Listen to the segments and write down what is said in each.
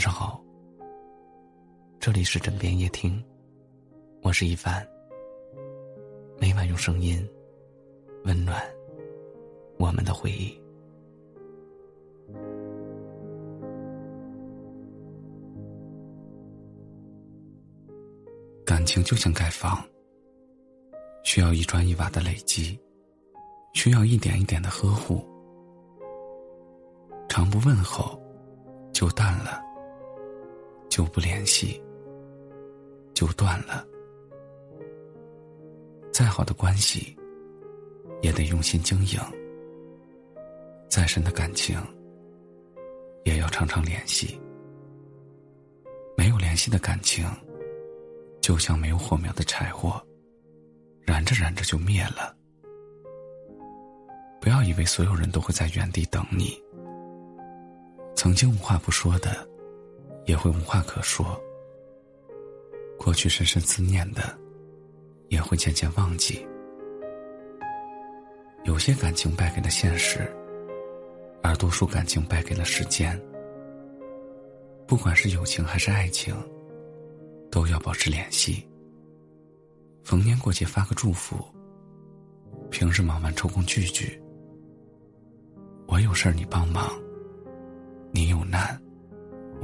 晚上好，这里是枕边夜听，我是一凡。每晚用声音温暖我们的回忆。感情就像盖房，需要一砖一瓦的累积，需要一点一点的呵护，常不问候，就淡了。就不联系，就断了。再好的关系，也得用心经营；再深的感情，也要常常联系。没有联系的感情，就像没有火苗的柴火，燃着燃着就灭了。不要以为所有人都会在原地等你。曾经无话不说的。也会无话可说。过去深深思念的，也会渐渐忘记。有些感情败给了现实，而多数感情败给了时间。不管是友情还是爱情，都要保持联系。逢年过节发个祝福，平时忙完抽空聚聚。我有事儿你帮忙，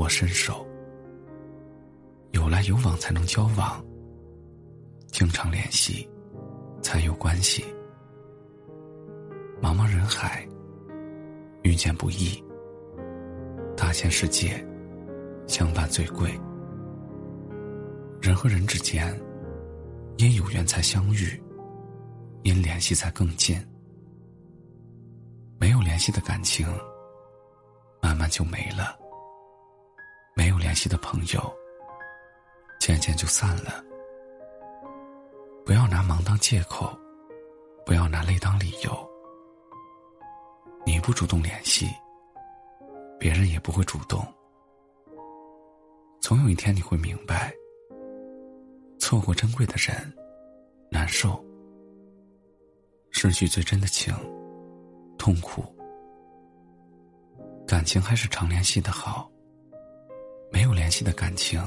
我伸手，有来有往才能交往，经常联系才有关系。茫茫人海，遇见不易。大千世界，相伴最贵。人和人之间，因有缘才相遇，因联系才更近。没有联系的感情，慢慢就没了。系的朋友，渐渐就散了。不要拿忙当借口，不要拿累当理由。你不主动联系，别人也不会主动。总有一天你会明白，错过珍贵的人，难受；失去最真的情，痛苦。感情还是常联系的好。没有联系的感情，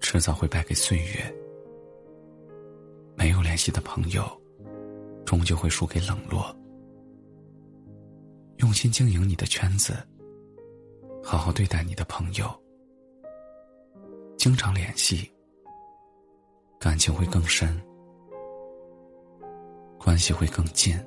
迟早会败给岁月；没有联系的朋友，终究会输给冷落。用心经营你的圈子，好好对待你的朋友，经常联系，感情会更深，关系会更近。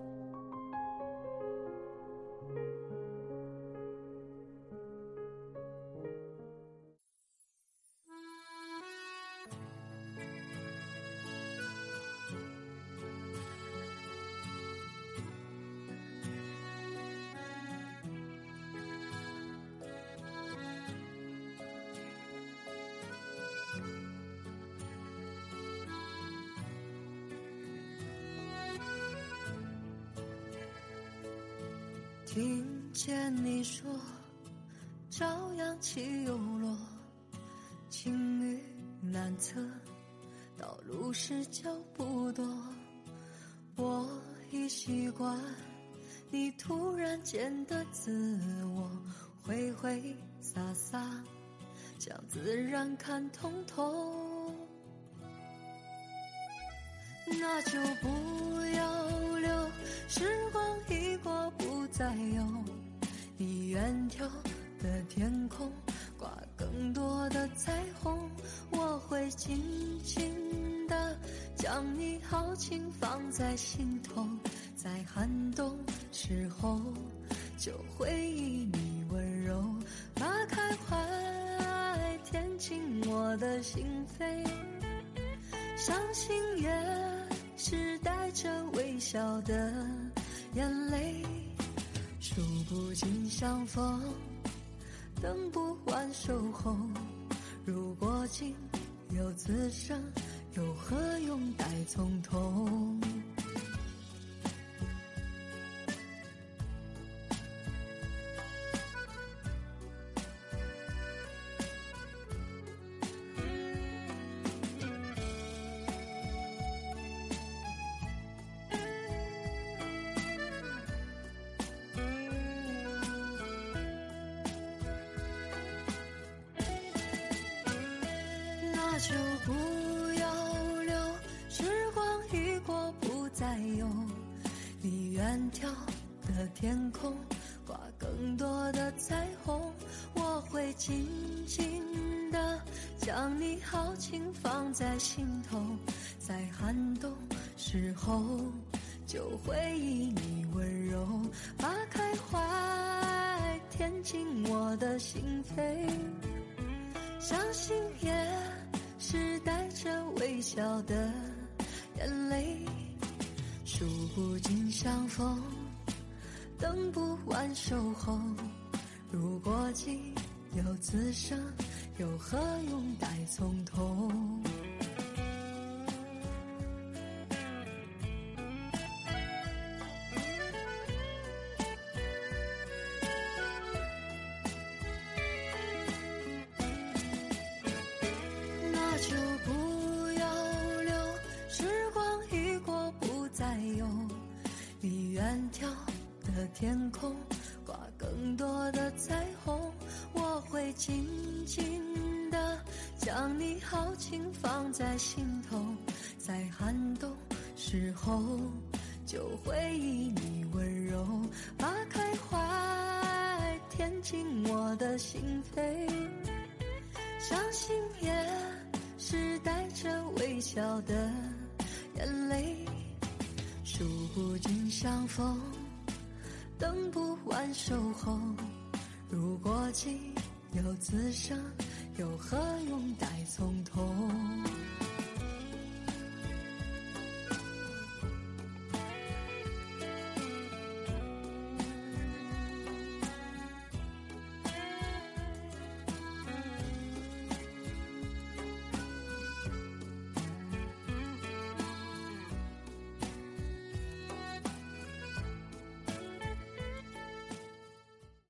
听见你说，朝阳起又落，晴雨难测，道路是脚不多。我已习惯你突然间的自我，挥挥洒洒，将自然看通透。那就不要留时光。再有你远眺的天空，挂更多的彩虹。我会轻轻地将你豪情放在心头，在寒冬时候就回忆你温柔。把开怀，填进我的心扉，伤心也是带着微笑的眼泪。数不尽相逢，等不完守候。如果仅有此生，又何用待从头？远眺的天空挂更多的彩虹，我会静静的将你豪情放在心头，在寒冬时候就回忆你温柔把开怀填进我的心扉，相信也是带着微笑的眼泪。不尽相逢，等不完守候。如果仅有此生，又何用待从头？天空挂更多的彩虹，我会静静的将你豪情放在心头，在寒冬时候就回忆你温柔把开怀填进我的心扉，相信也。是带着微笑的眼泪，数不尽相逢，等不完守候。如果仅有此生，又何用待从头？